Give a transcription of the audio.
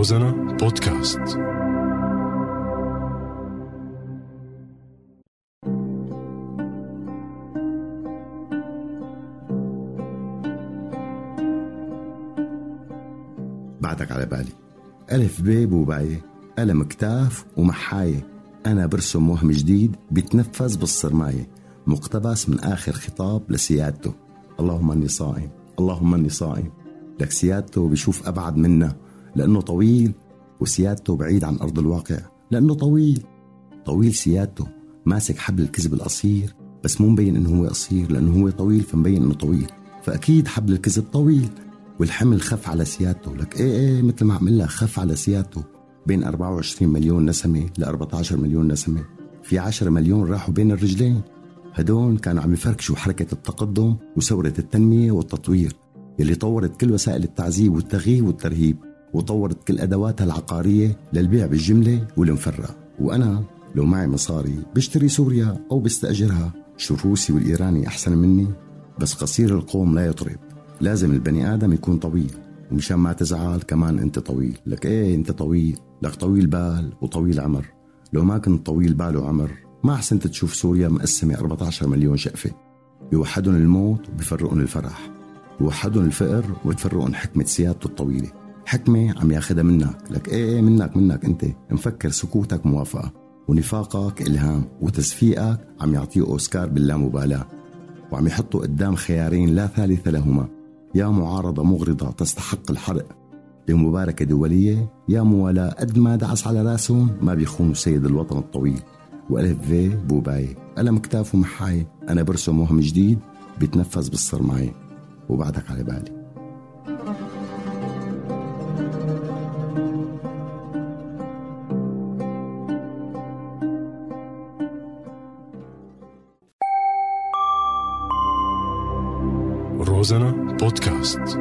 روزانا بودكاست. بعدك على بالي. ألف ب بوباية. قلم كتاف ومحاية. أنا برسم وهم جديد بيتنفذ بالصرماية. مقتبس من آخر خطاب لسيادته. اللهم أني صائم. اللهم أني صائم. لك سيادته بيشوف أبعد منا. لأنه طويل وسيادته بعيد عن أرض الواقع. لأنه طويل. طويل سيادته. ماسك حبل الكذب القصير بس مو مبين إنه هو قصير لأنه هو طويل فمبين إنه طويل. فأكيد حبل الكذب طويل. والحمل خف على سيادته. لك إيه إيه مثل ما عمل لها خف على سيادته. بين 24 مليون نسمة ل 14 مليون نسمة. في 10 مليون راحوا بين الرجلين. هدول كانوا عم يفركشوا حركة التقدم وثورة التنمية والتطوير يلي طورت كل وسائل التعذيب والتغييب والترهيب. وطورت كل أدواتها العقارية للبيع بالجملة والمفرق وأنا لو معي مصاري بشتري سوريا أو بستأجرها. شو الروسي والإيراني أحسن مني؟ بس قصير القوم لا يطرب. لازم البني آدم يكون طويل ومشان ما تزعل كمان أنت طويل. لك إيه أنت طويل؟ لك طويل بال وطويل عمر. لو ما كنت طويل بال وعمر ما أحسنت تشوف سوريا مقسمة 14 مليون شقفة. بيوحدهم الموت وبيفرقهم الفرح. بيوحدهم الفقر وبتفرقهم حكمة سيادته الطويلة. حكمة عم ياخدها منك. لك إيه إيه منك منك أنت. مفكر سكوتك موافقة ونفاقك إلهام وتصفيقك عم يعطيه أوسكار باللامبالاة وعم يحطوا قدام خيارين لا ثالث لهما. يا معارضة مغرضة تستحق الحرق بمباركة دولية يا موالاة قد ما دعس على راسهم ما بيخونوا سيد الوطن الطويل. وألف في بوباية قلم كتاف ومحاية أنا برسم وهم جديد بيتنفذ بالصرماية وبعدك على بالي. روزانا بودكاست